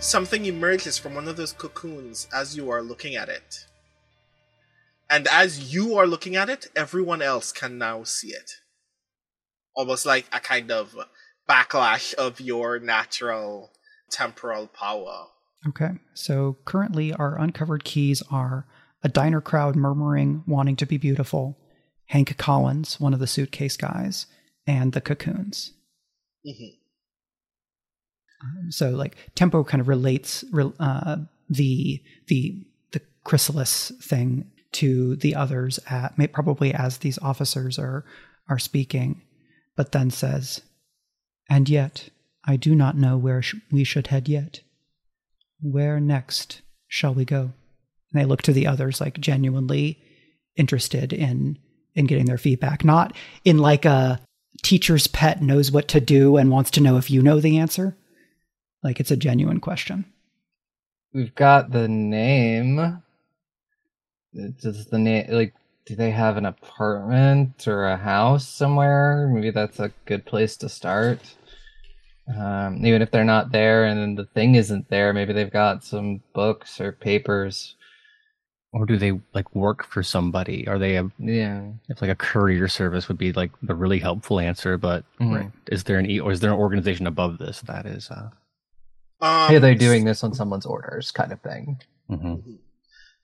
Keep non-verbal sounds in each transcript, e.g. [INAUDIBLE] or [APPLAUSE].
something emerges from one of those cocoons as you are looking at it. And as you are looking at it, everyone else can now see it. Almost like a kind of backlash of your natural temporal power. Okay. So currently, our uncovered keys are a diner crowd murmuring, wanting to be beautiful, Hank Collins, one of the suitcase guys, and the cocoons. Mm-hmm. Um, so, like, tempo kind of relates uh, the the the chrysalis thing to the others at probably as these officers are are speaking, but then says, "And yet, I do not know where sh- we should head yet. Where next shall we go?" And they look to the others like genuinely interested in in getting their feedback, not in like a teacher's pet knows what to do and wants to know if you know the answer. Like it's a genuine question. We've got the name. Does the name like do they have an apartment or a house somewhere? Maybe that's a good place to start. Um, even if they're not there and then the thing isn't there, maybe they've got some books or papers or do they like work for somebody? Are they a yeah? If like a courier service would be like the really helpful answer, but Mhm. is there an e- or is there an organization above this that is? Uh, Um, hey, they're doing this on someone's orders, kind of thing. mhm.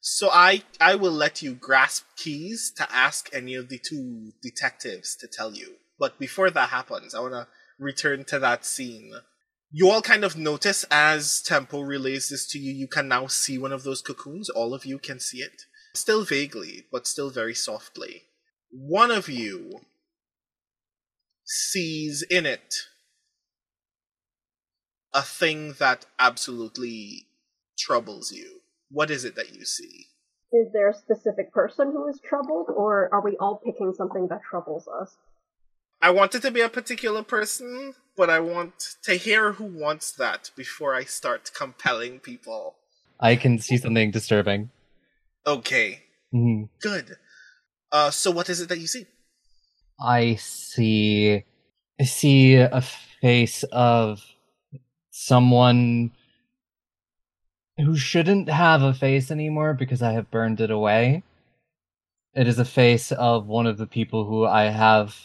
So I I will let you grasp keys to ask any of the two detectives to tell you. But before that happens, I want to return to that scene. You all kind of notice as Tempo relays this to you, you can now see one of those cocoons. All of you can see it. Still vaguely, but still very softly. One of you sees in it a thing that absolutely troubles you. What is it that you see? Is there a specific person who is troubled, or are we all picking something that troubles us? I want it to be a particular person, but I want to hear who wants that before I start compelling people. I can see something disturbing. Okay, Mhm. good. Uh, so what is it that you see? I see. I see a face of someone who shouldn't have a face anymore because I have burned it away. It is a face of one of the people who I have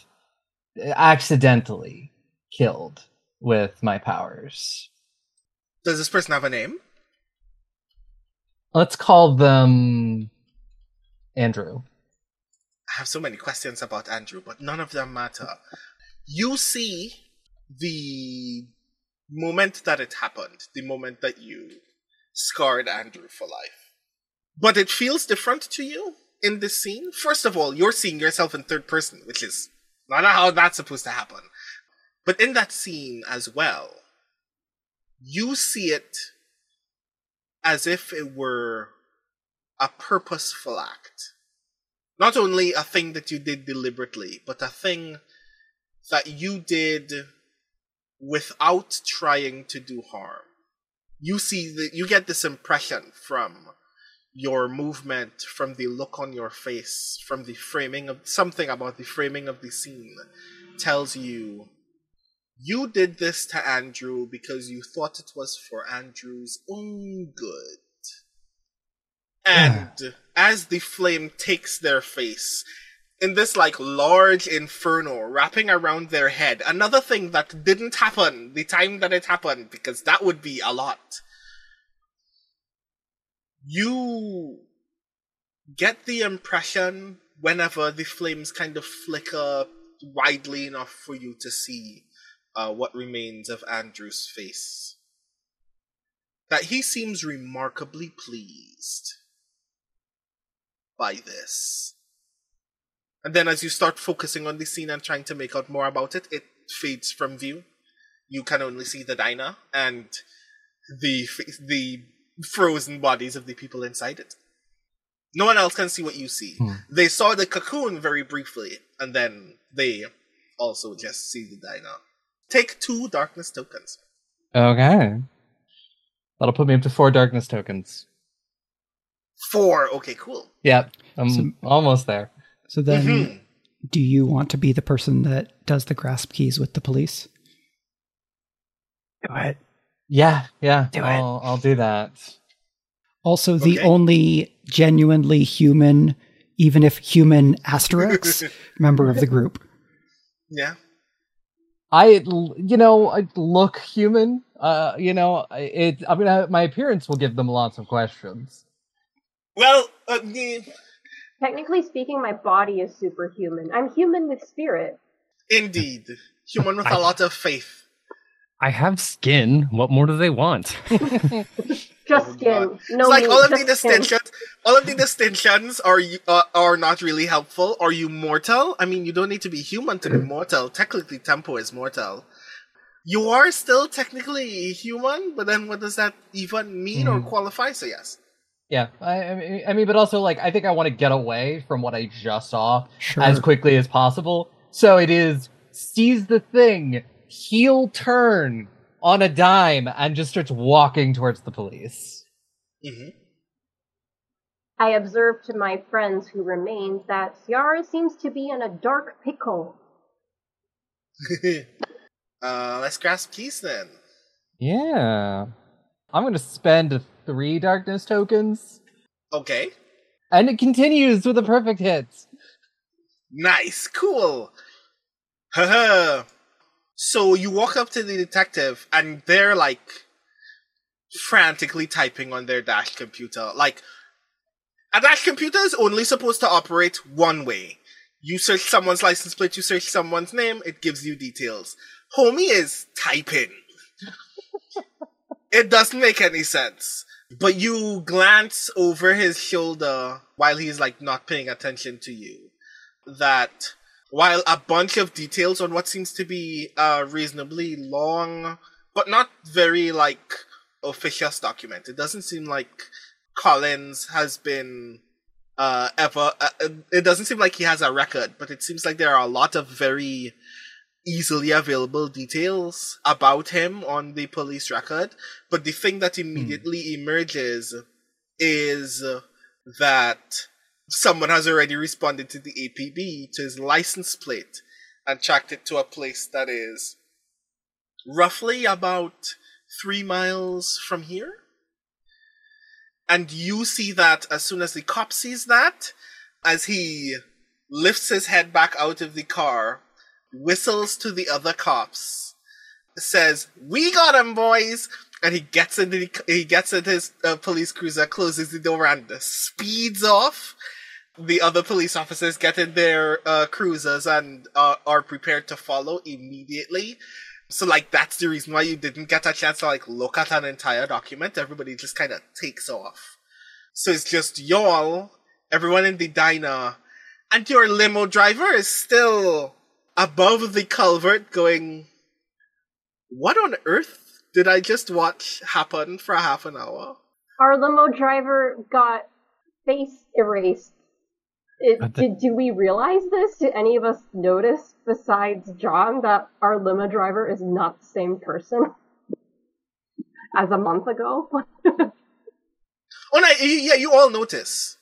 accidentally killed with my powers. Does this person have a name? Let's call them Andrew. I have so many questions about Andrew, but none of them matter. You see the moment that it happened, the moment that you scarred Andrew for life. But it feels different to you in this scene. First of all, you're seeing yourself in third person, which is not how that's supposed to happen. But in that scene as well, you see it as if it were a purposeful act not only a thing that you did deliberately, but a thing that you did without trying to do harm. You see that you get this impression from your movement, from the look on your face, from the framing of something about the framing of the scene tells you you did this to Andrew because you thought it was for Andrew's own good. And as the flame takes their face, in this like large inferno wrapping around their head, another thing that didn't happen the time that it happened, because that would be a lot. You get the impression whenever the flames kind of flicker widely enough for you to see uh, what remains of Andrew's face. That he seems remarkably pleased by this. And then as you start focusing on the scene and trying to make out more about it, it fades from view. You can only see the diner and the the frozen bodies of the people inside it. No one else can see what you see. Hmm. They saw the cocoon very briefly, and then they also just see the diner. Take two darkness tokens. Okay. That'll put me up to four darkness tokens. Four. Okay, cool. Yep. I'm So- almost there. So then, Mhm. do you want to be the person that does the grasp keys with the police? Go ahead. Yeah, yeah. Do it. I'll, I'll do that. Also, the only genuinely human, even if human asterisk, [LAUGHS] member of the group. Yeah. I, you know, I look human. Uh, you know, I- it. I'm gonna. My appearance will give them lots of questions. Well, uh, yeah, Technically speaking, my body is superhuman. I'm human with spirit. indeed. Human with I- a lot of faith. I have skin. What more do they want? [LAUGHS] Just Oh, skin. God. No it's like meat, all of the just skin. distinctions. All of the distinctions are you, uh, are not really helpful. Are you mortal? I mean, you don't need to be human to be mortal. Technically, Tempo is mortal. You are still technically human, but then what does that even mean or Mhm. qualify? So yes. Yeah, I, I mean, but also like I think I want to get away from what I just saw Sure. as quickly as possible. So it is sees the thing, heel turn on a dime, and just starts walking towards the police. hmm I observed to my friends who remained that Ciarra seems to be in a dark pickle. [LAUGHS] uh, let's grasp keys then. Yeah, I'm gonna spend three darkness tokens, Okay. and it continues with a perfect hit. Nice, cool. Haha. so you walk up to the detective, and they're like frantically typing on their dash computer. Like, a dash computer is only supposed to operate one way. You search someone's license plate, you search someone's name, it gives you details. Homie is typing. [LAUGHS] it doesn't make any sense. But you glance over his shoulder while he's like not paying attention to you that while a bunch of details on what seems to be a reasonably long but not very like officious document. It doesn't seem like collins has been uh ever uh, uh, it doesn't seem like he has a record but it seems like there are a lot of very easily available details about him on the police record but the thing that hmm. immediately emerges is that someone has already responded to the APB to his license plate and tracked it to a place that is roughly about three miles from here. And you see that as soon as the cop sees that, as he lifts his head back out of the car, whistles to the other cops, says, "We got him, boys!" And he gets into the, he gets in his uh, police cruiser, closes the door, and speeds off the other police officers get in their uh, cruisers and uh, are prepared to follow immediately. So, like, that's the reason why you didn't get a chance to like look at an entire document. Everybody just kind of takes off. So it's just y'all, everyone in the diner, and your limo driver is still above the culvert, going, "What on earth did I just watch happen for a half an hour?" Our limo driver got face erased. It, the- did, do we realize this? Did any of us notice, besides John, that our limo driver is not the same person [LAUGHS] as a month ago? [LAUGHS] Oh no, yeah, you all notice.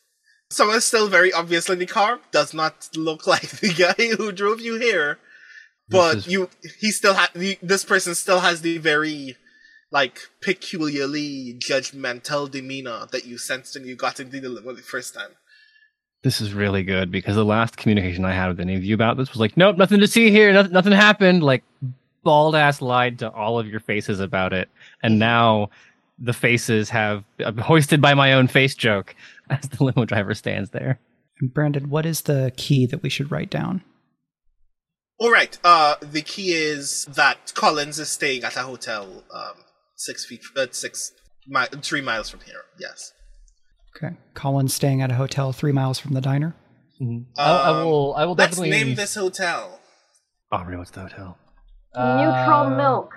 Someone's still very obviously in the car. Does not look [LAUGHS] like the guy who drove you here. But is- you, he still ha- the, this person still has the very, like, peculiarly judgmental demeanor that you sensed when you got into the limo the first time. This is really good because the last communication I had with any of you about this was like, nope, nothing to see here, nothing, nothing happened. Like, bald ass lied to all of your faces about it, and now the faces have I'm hoisted by my own face joke [LAUGHS] as the limo driver stands there. And Brandon, what is the key that we should write down? All right. Uh, the key is that Collins is staying at a hotel, um, six feet, uh, six, mi- three miles from here. Yes. Okay. Collins staying at a hotel three miles from the diner. I, I Um, will. I will Let's definitely name this hotel. Aubrey, what's the hotel? Neutral Uh, milk.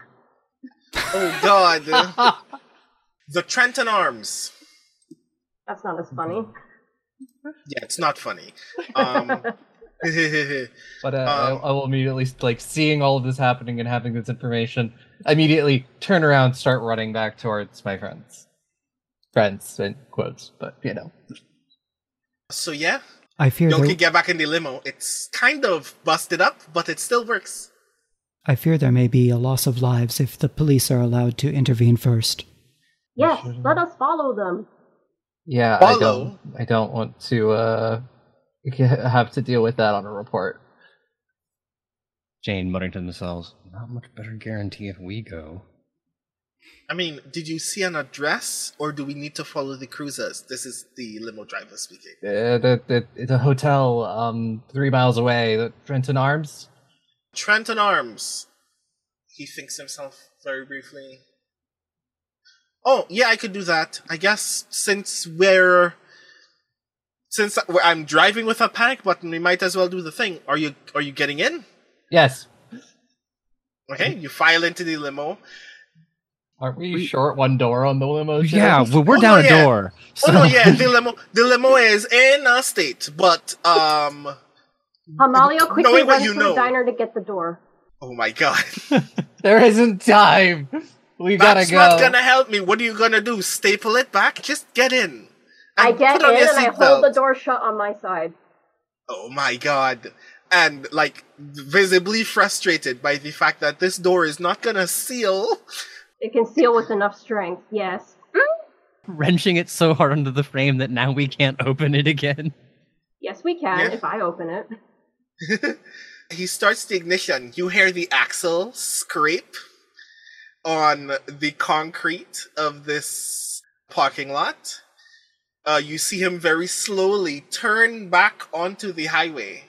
Oh God. [LAUGHS] the Trenton Arms. That's not as funny. Yeah, it's not funny. [LAUGHS] Um, [LAUGHS] But uh, Um, I, I will immediately like seeing all of this happening and having this information. Immediately turn around, start running back towards my friends. Friends in quotes, but you know. so yeah, I fear y'all there, get back in the limo. It's kind of busted up, but it still works. I fear there may be a loss of lives if the police are allowed to intervene first. Yes, let us follow them. Yeah, I don't. I don't want to uh, [LAUGHS] have to deal with that on a report. Jane muttering to themselves, not much better guarantee if we go. I mean, did you see an address, or do we need to follow the cruisers? This is the limo driver speaking. Uh, the, the, it's a hotel um, three miles away, the Trenton Arms. Trenton Arms. He thinks himself very briefly. Oh, yeah, I could do that. I guess since we're since I'm driving with a panic button, we might as well do the thing. Are you are you getting in? Yes. Okay, you file into the limo. Aren't we, We- short one door on the limo? Jim? Yeah, well, we're Oh, down no, a yeah. door. Oh no, yeah, the limo the limo is in a state, but um Hamaliel quickly runs to know. the diner to get the door. oh my god. [LAUGHS] There isn't time. We gotta That's go. not gonna help me. What are you gonna do? Staple it back? Just get in. I get in your and I seatbelt. hold the door shut on my side. Oh my god. And like visibly frustrated by the fact that this door is not gonna seal. It can seal with enough strength, yes. [LAUGHS] Wrenching it so hard under the frame that now we can't open it again. Yes, we can Yeah. if I open it. [LAUGHS] he starts the ignition. You hear the axle scrape on the concrete of this parking lot. Uh, you see him very slowly turn back onto the highway.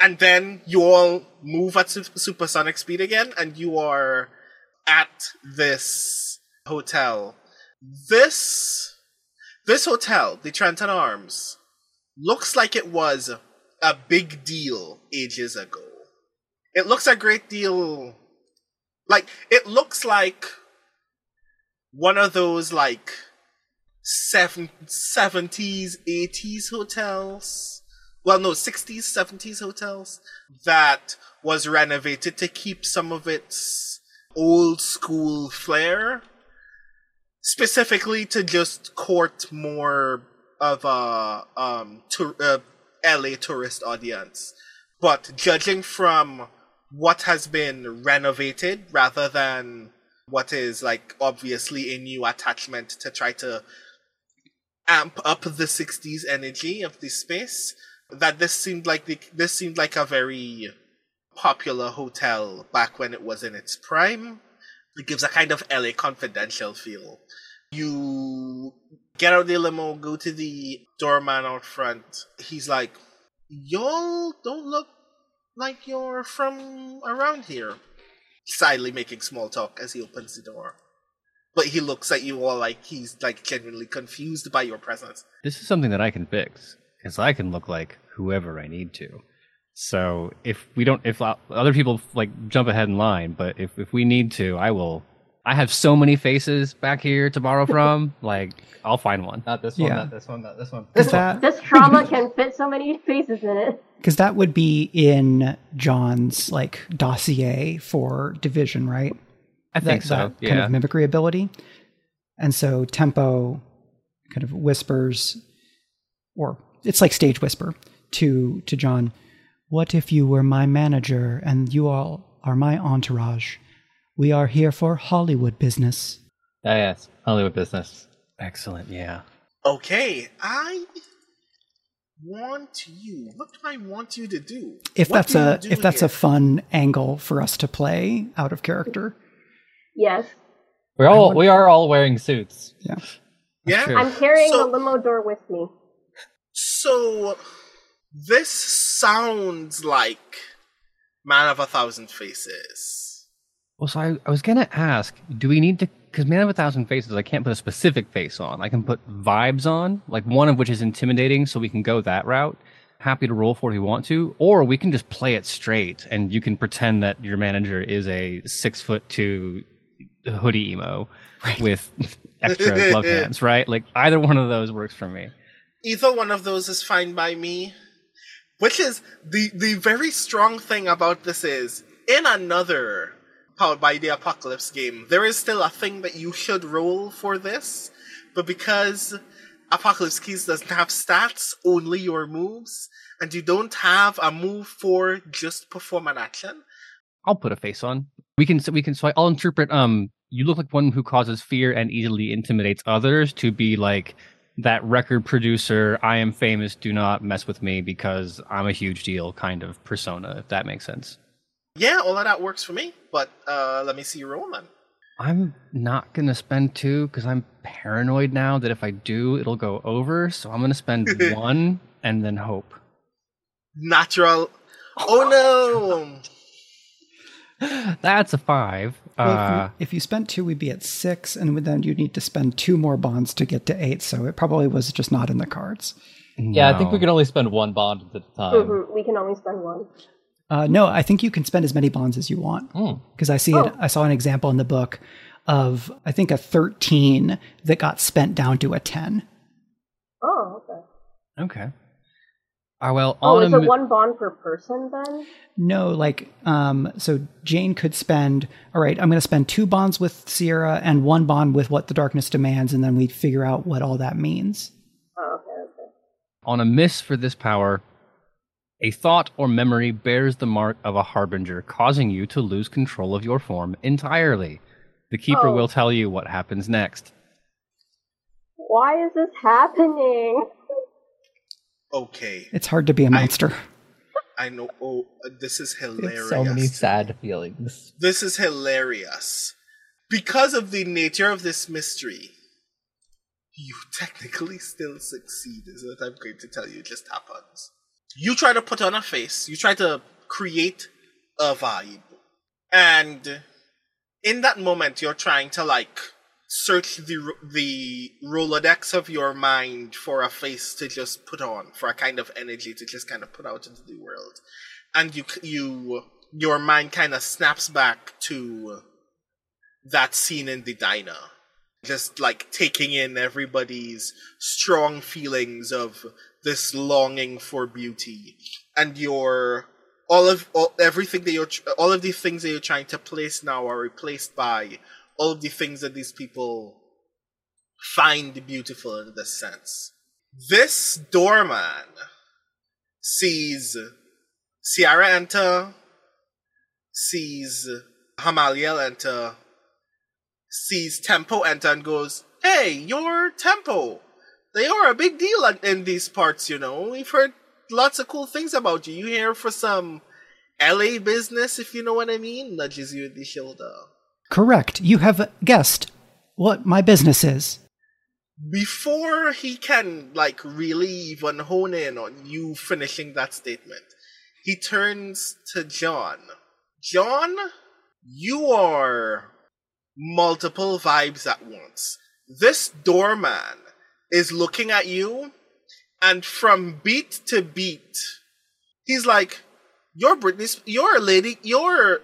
And then you all move at su- supersonic speed again, and you are at this hotel. This this hotel, the Trenton Arms, looks like it was a big deal ages ago. It looks a great deal like it looks like one of those like seven, 70s 80s hotels well no 60s 70s hotels that was renovated to keep some of its old school flair specifically to just court more of a um tour, uh, LA tourist audience. But judging from what has been renovated rather than what is like obviously a new attachment to try to amp up the 60s energy of this space. That this seemed like the, this seemed like a very popular hotel back when it was in its prime. It gives a kind of LA confidential feel. You get out the limo, go to the doorman out front. He's like, Y'all don't look like you're from around here. Silently making small talk as he opens the door. But he looks at you all like he's like genuinely confused by your presence. This is something that I can fix because I can look like whoever I need to. So if we don't, if other people like jump ahead in line, but if if we need to, I will. I have so many faces back here to borrow from. [LAUGHS] like I'll find one. Not this one. Yeah. Not this one. Not this one. This one. that This trauma can fit so many faces in it. [LAUGHS] because that would be in John's like dossier for division, right? I think that, so. that yeah. kind of mimicry ability. And so tempo kind of whispers, or it's like stage whisper to to John. What if you were my manager and you all are my entourage? We are here for Hollywood business. Ah, yes. Hollywood business. Excellent. Yeah. Okay, I want you. What do I want you to do? If What that's do a do if that's here? a fun angle for us to play out of character. Yes. We're all we are all wearing suits. Yeah. yeah. Sure. I'm carrying So- the limo door with me. So this sounds like Man of a Thousand Faces. Well, so I, I was gonna ask, do we need to? Because Man of a Thousand Faces, I can't put a specific face on. I can put vibes on, like one of which is intimidating, so we can go that route. Happy to roll for if you want to, or we can just play it straight, and you can pretend that your manager is a six foot two hoodie emo with extra glove [LAUGHS] hands, right? Like either one of those works for me. Either one of those is fine by me. Which is the the very strong thing about this is in another powered by the apocalypse game, there is still a thing that you should roll for this, but because Apocalypse Keys doesn't have stats, only your moves, and you don't have a move for just perform an action, I'll put a face on. We can we can so I'll interpret um you look like one who causes fear and easily intimidates others to be like that record producer, I am famous, do not mess with me because I'm a huge deal kind of persona, if that makes sense. Yeah, all of that works for me. But uh, let me see your roll then. I'm not gonna spend two because I'm paranoid now that if I do, it'll go over. So I'm gonna spend [LAUGHS] one and then hope. Natural. Oh no! [LAUGHS] That's a five. Well, if, Uh, you, if you spent two, we'd be at six, and then you'd need to spend two more bonds to get to eight. So it probably was just not in the cards. Yeah, I think we can only spend one bond at a time. Mhm, We can only spend one. Uh, no, I think you can spend as many bonds as you want Hmm. because I see it. I saw an example in the book of I think a thirteen that got spent down to a ten. Oh, okay. Okay. Uh, well, Oh, on is a it mi- one bond per person then? No, like um, so Jane could spend. All right, I'm going to spend two bonds with Ciarra and one bond with what the darkness demands, and then we figure out what all that means. Oh, okay, okay. on a miss for this power, a thought or memory bears the mark of a harbinger, causing you to lose control of your form entirely. The keeper Oh. will tell you what happens next. Why is this happening? Okay, It's hard to be a monster. I know. Oh, uh, this is hilarious. It's so many sad feelings. This is hilarious. Because of the nature of this mystery, you technically still succeed, is what I'm going to tell you. It just happens. You try to put on a face, you try to create a vibe. And in that moment, you're trying to like search the the Rolodex of your mind for a face to just put on, for a kind of energy to just kind of put out into the world. And you you your mind kind of snaps back to that scene in the diner. Just like taking in everybody's strong feelings of this longing for beauty. And your all of all, everything that you're all of the things that you're trying to place now are replaced by all of the things that these people find beautiful in this sense. This doorman sees Ciarra enter, sees Hamaliel enter, sees Tempo enter and goes, Hey, you're Tempo. They are a big deal in- these parts, you know. We've heard lots of cool things about you. You here for some LA business, if you know what I mean? Nudges you in the shoulder. Correct. You have guessed what my business is. Before he can, like, really even hone in on you finishing that statement, he turns to John. John, you are multiple vibes at once. This doorman is looking at you, and from beat to beat, he's like, "You're Britney. You're a lady. You're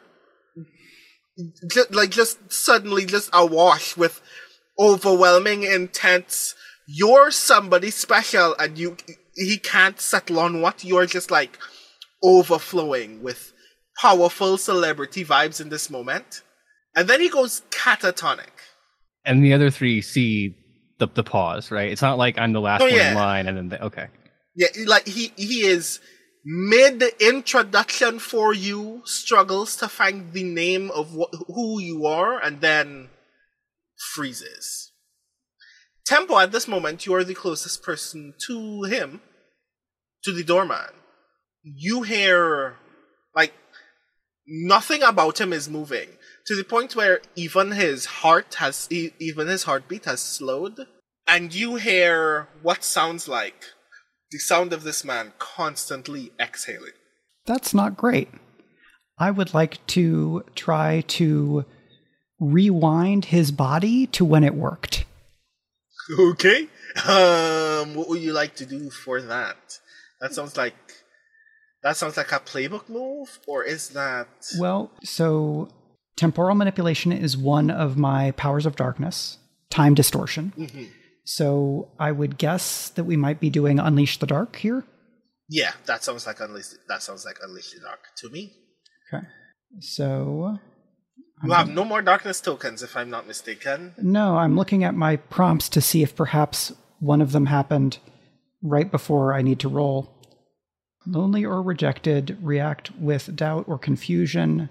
just, like just suddenly just awash with overwhelming, intense. You're somebody special, and you he can't settle on what you're just like overflowing with powerful celebrity vibes in this moment. And then he goes catatonic. And the other three see the, the pause, right? It's not like I'm the last Oh, one yeah. in line and then, they, okay. Yeah, like he he is mid introduction for you, struggles to find the name of what, who you are, and then freezes. Tempo, at this moment, you are the closest person to him, to the doorman. You hear like nothing about him is moving to the point where even his heart has even his heartbeat has slowed and you hear what sounds like the sound of this man constantly exhaling That's not great. I would like to try to rewind his body to when it worked. okay um what would you like to do for that that sounds like that sounds like a playbook move or is that Well, so temporal manipulation is one of my powers of darkness, time distortion. Mhm. So I would guess that we might be doing Unleash the Dark here. yeah that sounds like unleash that sounds like unleash the dark to me Okay. So you have no more darkness tokens if i'm not mistaken No, I'm looking at my prompts to see if perhaps one of them happened right before I need to roll. Lonely or rejected, react with doubt or confusion.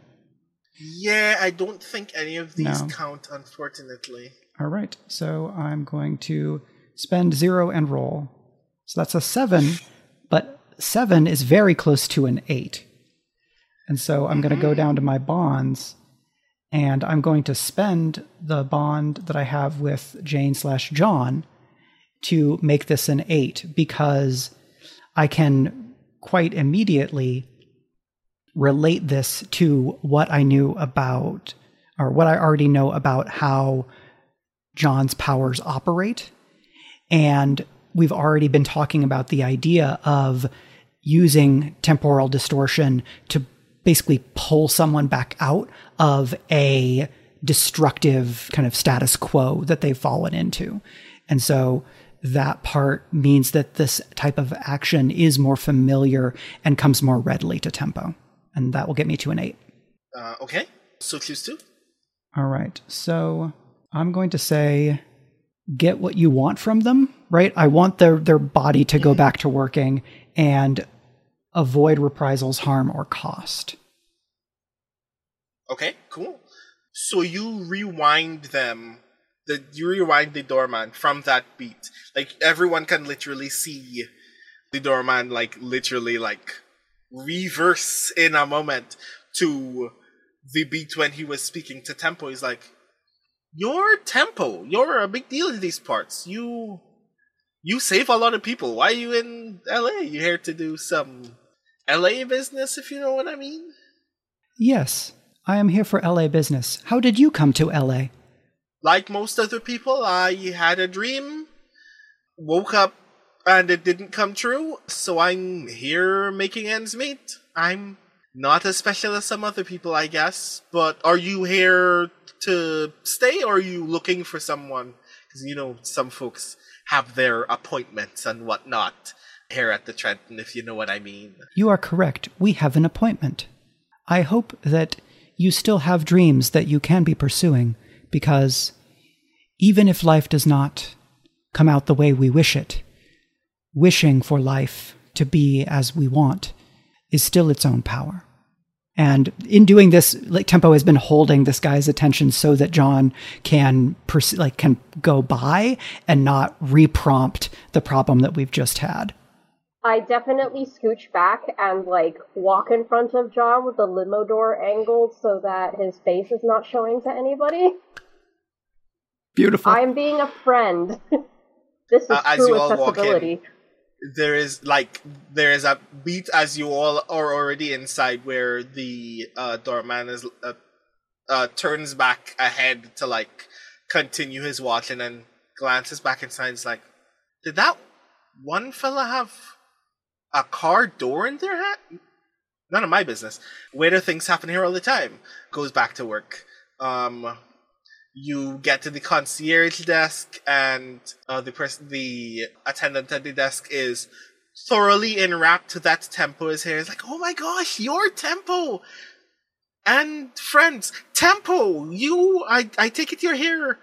Yeah, I don't think any of these No. count, unfortunately. All right. So I'm going to spend zero and roll. So that's a seven, but seven is very close to an eight. And so I'm going to go mm-hmm. down to my bonds and I'm going to spend the bond that I have with Jane slash John to make this an eight because I can quite immediately relate this to what I knew about or what I already know about how John's powers operate. And we've already been talking about the idea of using temporal distortion to basically pull someone back out of a destructive kind of status quo that they've fallen into. And so that part means that this type of action is more familiar and comes more readily to tempo. And that will get me to an eight. Uh, okay, so choose two. All right. So I'm going to say get what you want from them, right? I want their their body to go back to working and avoid reprisals, harm, or cost. Okay, cool. So you rewind them. The you rewind the doorman from that beat. Like everyone can literally see the doorman like literally like reverse in a moment to the beat when he was speaking to Tempo. He's like, You're Tempo. You're a big deal in these parts. You you save a lot of people. Why are you in LA? You here to do some LA business, if you know what I mean? Yes, I am here for LA business. How did you come to LA? like most other people, I had a dream, woke up, and it didn't come true. So I'm here making ends meet. I'm not as special as some other people, I guess. But are you here to stay, or are you looking for someone? Because you know, some folks have their appointments and whatnot here at the Trenton, if you know what I mean. You are correct. We have an appointment. I hope that you still have dreams that you can be pursuing, because even if life does not come out the way we wish it, wishing for life to be as we want is still its own power. And in doing this, like Tempo has been holding this guy's attention so that John can pers- like can go by and not reprompt the problem that we've just had. I definitely scooch back and like walk in front of John with the limo door angled so that his face is not showing to anybody. Beautiful. I'm being a friend. [LAUGHS] this is Uh, as true you all walk in, accessibility. There is like there is a beat as you all are already inside where the uh, doorman is uh, uh, turns back ahead to like continue his watch and then glances back inside. Is like, did that one fella have a car door in their hat? None of my business. Weirder things happen here all the time. Goes back to work. Um, you get to the concierge desk and uh, the person the attendant at the desk is thoroughly enwrapped that tempo is here it's like oh my gosh your tempo and friends tempo you i i take it you're here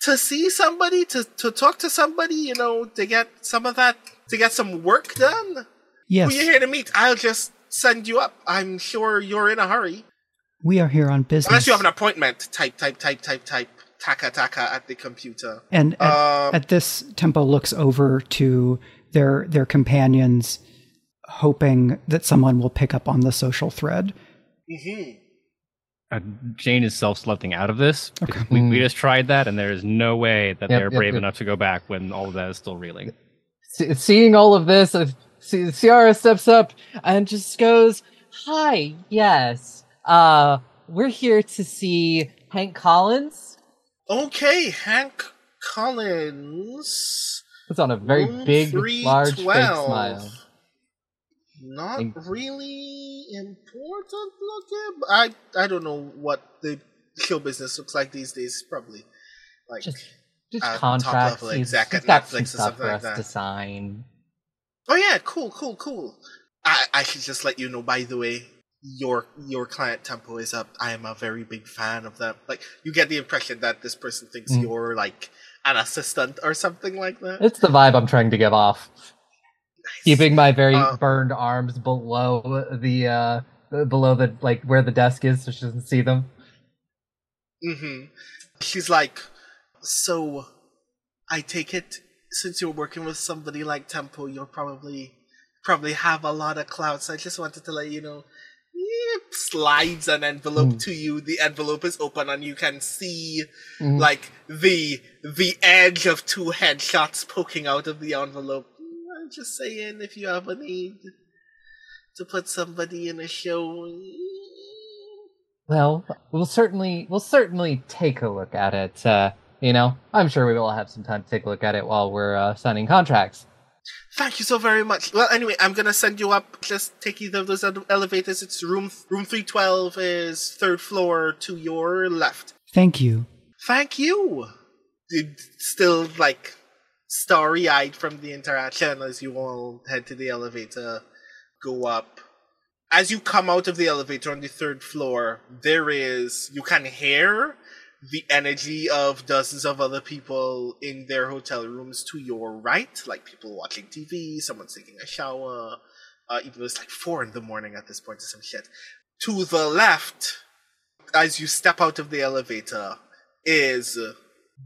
to see somebody to to talk to somebody you know to get some of that to get some work done? Yes. who you here to meet? I'll just send you up. I'm sure you're in a hurry. We are here on business. unless you have an appointment. Type type type type type taka taka at the computer and at, Um, at this, Tempo looks over to their their companions, hoping that someone will pick up on the social thread. mhm. Uh, Jane is self-selecting out of this. Okay. We, we just tried that, and there is no way that Yep, they're yep, brave yep. enough to go back when all of that is still reeling. Se- seeing all of this, uh, Se- Ciarra steps up and just goes, "Hi, yes, uh, we're here to see Hank Collins." Okay, Hank Collins. It's on a very room big, large, fake smile. Not Thank- really important looking. I I don't know what the show business looks like these days. Probably like Just, just Uh, top contracts. level He's, exec he's at got Netflix some stuff for like us that. to sign. oh yeah, cool, cool, cool. I I should just let you know. By the way, your your client tempo is up. I am a very big fan of them. Like you get the impression that this person thinks Mm. you're like an assistant or something like that. It's the vibe I'm trying to give off. Keeping my very Uh, burned arms below the uh below the like where the desk is so she doesn't see them. Mm-hmm. She's like, so I take it since you're working with somebody like Tempo, you'll probably probably have a lot of clout. So I just wanted to let you know. Slides an envelope Mm. to you. The envelope is open, and you can see Mm. like the the edge of two headshots poking out of the envelope. I'm just saying, if you have a need to put somebody in a show, Well, we'll certainly we'll certainly take a look at it. Uh, you know, I'm sure we will have some time to take a look at it while we're uh, signing contracts. Thank you so very much. Well, anyway, I'm gonna send you up. Just take either of those elevators. It's room room three twelve is third floor to your left. Thank you. Thank you. You still like starry eyed from the interaction as you all head to the elevator, go up. As you come out of the elevator on the third floor, there is you can hear the energy of dozens of other people in their hotel rooms to your right, like people watching TV, someone's taking a shower. Uh, even though it's like four in the morning at this point or some shit. To the left, as you step out of the elevator, is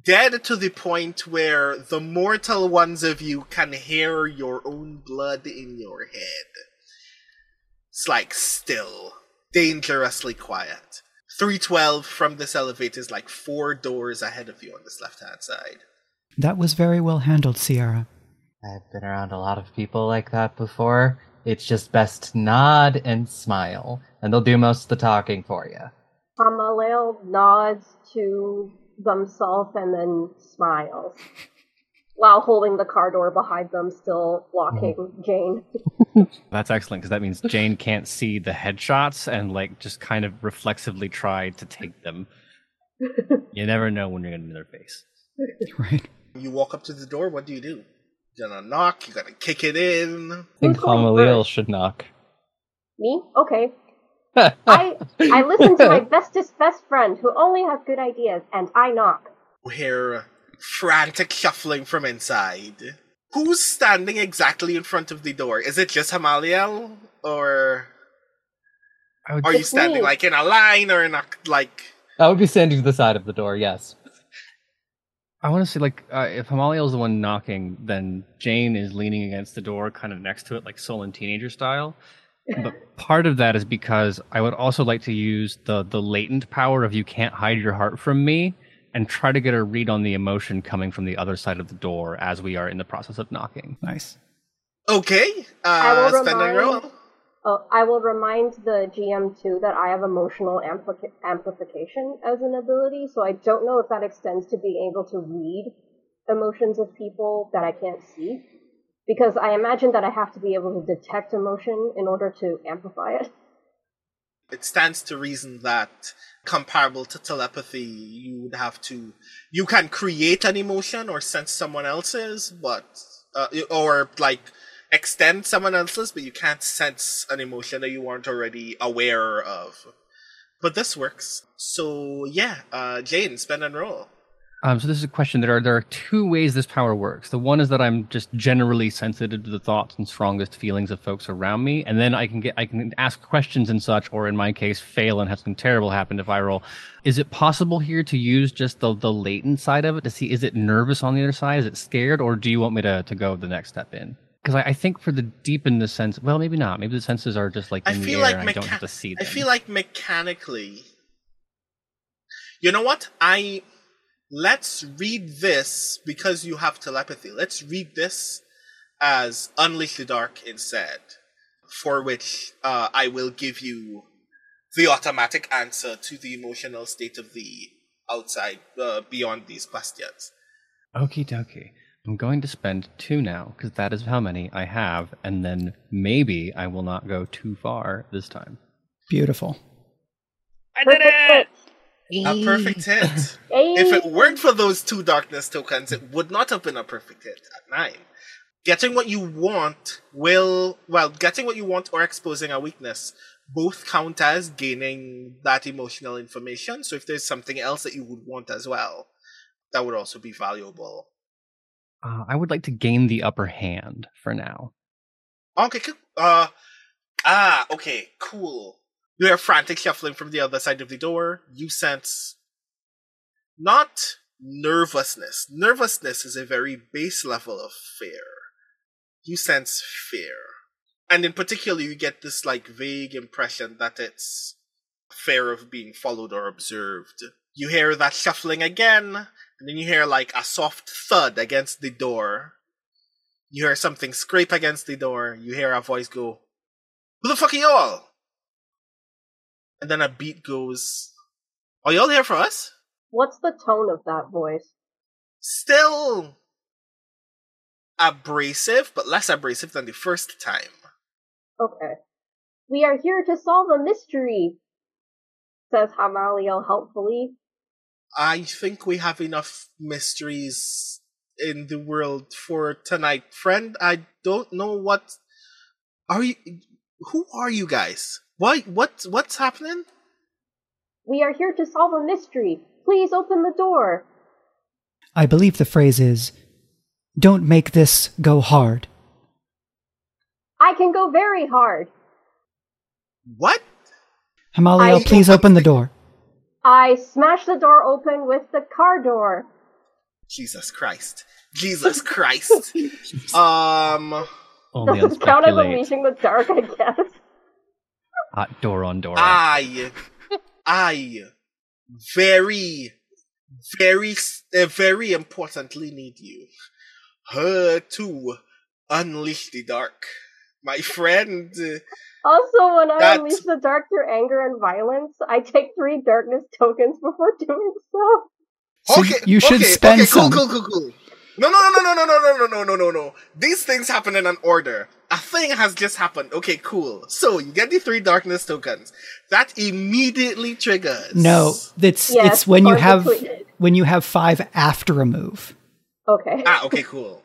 dead to the point where the mortal ones of you can hear your own blood in your head. It's like still, dangerously quiet. 312 from this elevator is like four doors ahead of you on this left hand side. That was very well handled, Ciarra. I've been around a lot of people like that before. It's just best to nod and smile, and they'll do most of the talking for you. Hamaliel nods to themselves and then smiles [LAUGHS] while holding the car door behind them, still blocking mm-hmm. Jane. [LAUGHS] That's excellent because that means Jane can't see the headshots and like just kind of reflexively try to take them. [LAUGHS] you never know when you're gonna be in their face. [LAUGHS] Right. You walk up to the door, what do you do? You're gonna knock, you're gonna kick it in. I think Who's Hamaliel should knock. Me? Okay. I I listen to my bestest best friend who only has good ideas, and I knock. You hear frantic shuffling from inside. Who's standing exactly in front of the door? Is it just Hamaliel? Or I would are you standing me. like in a line or in a like I would be standing to the side of the door, yes. I want to say like uh, if Hamaliel is the one knocking, then Jane is leaning against the door, kind of next to it, like Soul and Teenager style. But part of that is because I would also like to use the the latent power of you can't hide your heart from me, and try to get a read on the emotion coming from the other side of the door as we are in the process of knocking. Nice. Okay. I Uh will spend and roll. remind. Oh, I will remind the GM too that I have emotional ampli- amplification as an ability, so I don't know if that extends to being able to read emotions of people that I can't see. Because I imagine that I have to be able to detect emotion in order to amplify it. It stands to reason that comparable to telepathy, you would have to you can create an emotion or sense someone else's, but uh, or like extend someone else's, but you can't sense an emotion that you weren't already aware of. But this works. So yeah, uh, Jane, spend and roll. Um, so this is a question. There are there are two ways this power works. The one is that I'm just generally sensitive to the thoughts and strongest feelings of folks around me, and then I can get I can ask questions and such, or in my case, fail and have something terrible happen if I roll. Is it possible here to use just the the latent side of it to see is it nervous on the other side? Is it scared, or do you want me to to go the next step in? Because I, I think for the deep in the sense, well, maybe not. Maybe the senses are just like I feel air, like and I don't have to see them. I feel like mechanically. You know what? I let's read this because you have telepathy. Let's read this as Unleash the Dark instead, for which uh, I will give you the automatic answer to the emotional state of the outside uh, beyond these questions. Okie dokie. I'm going to spend two now because that is how many I have, and then maybe I will not go too far this time. Beautiful. I did hit. A perfect [LAUGHS] hit. If it weren't for those two darkness tokens, it would not have been a perfect hit at nine. Getting what you want will, well, getting what you want or exposing a weakness both count as gaining that emotional information. So if there's something else that you would want as well, that would also be valuable. Uh, I would like to gain the upper hand for now. Okay, cool. Uh, ah, okay, cool. You hear frantic shuffling from the other side of the door. You sense not nervousness. Nervousness is a very base level of fear. You sense fear. And in particular, you get this like vague impression that it's fear of being followed or observed. You hear that shuffling again, and then you hear like a soft thud against the door. You hear something scrape against the door. You hear a voice go, Who the fuck are y'all? And then a beat goes, Are y'all here for us? What's the tone of that voice? Still abrasive, but less abrasive than the first time. Okay. We are here to solve a mystery, says Hamaliel helpfully. I think we have enough mysteries in the world for tonight, friend. I don't know what are you. Who are you guys? Why? What? What's happening? We are here to solve a mystery. Please open the door. I believe the phrase is, "Don't make this go hard." I can go very hard. What? Hamaliel, I- please open the door. I smash the door open with the car door. Jesus Christ! Jesus Christ! [LAUGHS] um, Only on Does it count as unleashing the dark, I guess? Hot door on door. I, I, very, very, uh, very importantly need you, her to unleash the dark, my friend. Also, when I That- unleash the dark through anger and violence, I take three darkness tokens before doing so. So okay, you should okay, spend okay, cool, some. cool, cool, cool. No, no, no, no, no, no, no, no, no, no, no, no. These things happen in an order. A thing has just happened. Okay, cool. So you get the three darkness tokens. That immediately triggers. No, it's Yes, it's when you have depleted. when you have five after a move. Okay. Ah, okay, cool.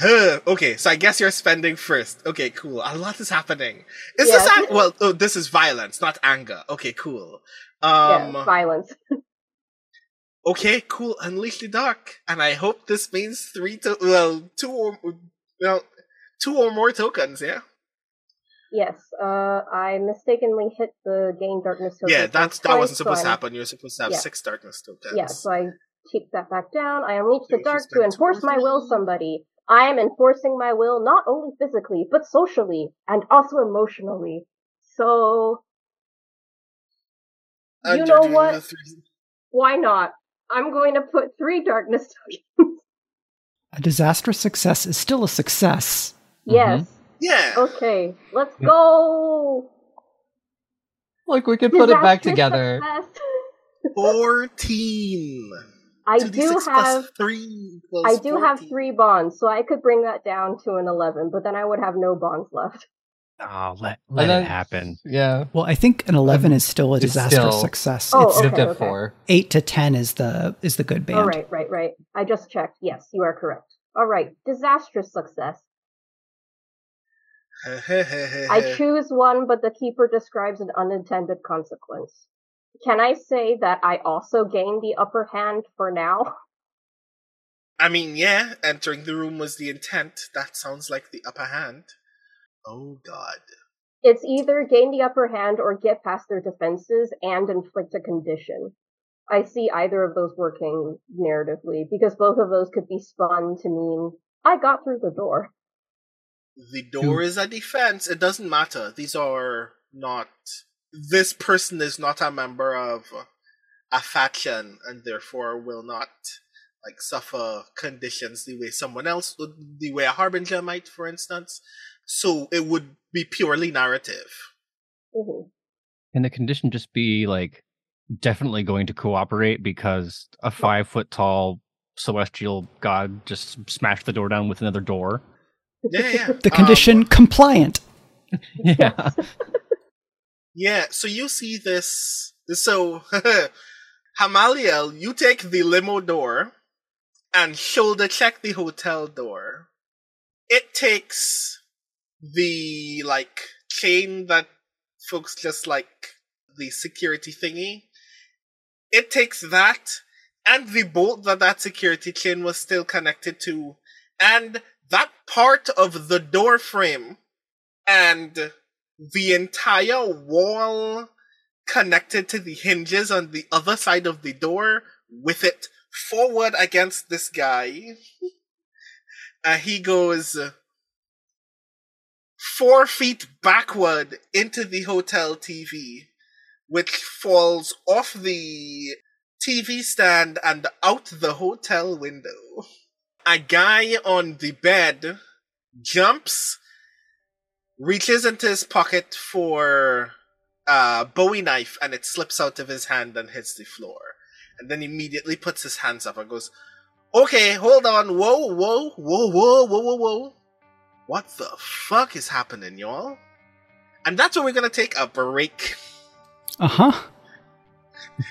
Huh, okay, so I guess you're spending first. Okay, cool. A lot is happening. Is this ang- well? Oh, this is violence, not anger. Okay, cool. yeah, Um. violence. [LAUGHS] okay, cool. Unleash the dark, and I hope this means three to well, two or well, two or more tokens. Yeah. Yes, uh, I mistakenly hit the gain darkness token. Yeah, that's that twice, wasn't so supposed to happen. You're supposed to have Yeah. six darkness tokens. Yeah, so I take that back down. I unleash the dark to enforce my will somebody. I am enforcing my will not only physically, but socially, and also emotionally. So, And you you're know what? three- why not? I'm going to put three darkness [LAUGHS] tokens. A disastrous success is still a success. Mm-hmm. yes. Yeah. Okay, let's go. Look, we could put it back together. [LAUGHS] Fourteen. I do have three. I do have three bonds, so I could bring that down to an eleven, but then I would have no bonds left. Oh, [LAUGHS] let let then- it happen. Yeah. Well, I think an eleven is still a It's disastrous still- success. Oh, it's okay, at okay. four. eight to ten is the is the good band. All right, right, right. I just checked. Yes, you are correct. All right, disastrous success. I choose one, but the keeper describes an unintended consequence. Can I say that I also gain the upper hand for now? [LAUGHS] I mean, yeah, entering the room was the intent. That sounds like the upper hand. Oh god. It's either gain the upper hand or get past their defenses and inflict a condition. I see either of those working narratively because both of those could be spun to mean I got through the door. The door is a defense. It doesn't matter. These are not. This person is not a member of a faction and therefore will not like suffer conditions the way someone else would, the way a harbinger might, for instance. So it would be purely narrative. Mhm. Can the condition just be like definitely going to cooperate because a five foot tall celestial god just smashed the door down with another door? Yeah, yeah. The condition Um, compliant. [LAUGHS] Yeah. Yeah, so you see this. So, [LAUGHS] Hamaliel, you take the limo door and shoulder check the hotel door. It takes the, like, chain that folks just like the security thingy. It takes that and the bolt that that security chain was still connected to and that part of the door frame and the entire wall connected to the hinges on the other side of the door with it forward against this guy. [LAUGHS] Uh, he goes four feet backward into the hotel TV, which falls off the TV stand and out the hotel window. [LAUGHS] A guy on the bed jumps, reaches into his pocket for a Bowie knife, and it slips out of his hand and hits the floor. And then immediately puts his hands up and goes, Okay, hold on. Whoa, whoa, whoa, whoa, whoa, whoa, whoa. What the fuck is happening, y'all? And that's where we're gonna take a break. Uh huh. [LAUGHS]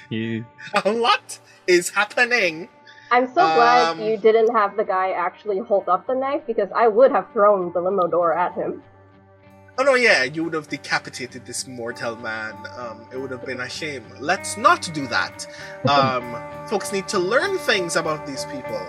You, [LAUGHS] A lot is happening. I'm so glad Um, you didn't have the guy actually hold up the knife because I would have thrown the limo door at him. Oh no, yeah, you would have decapitated this mortal man. Um, it would have been a shame. Let's not do that. [LAUGHS] Um, folks need to learn things about these people.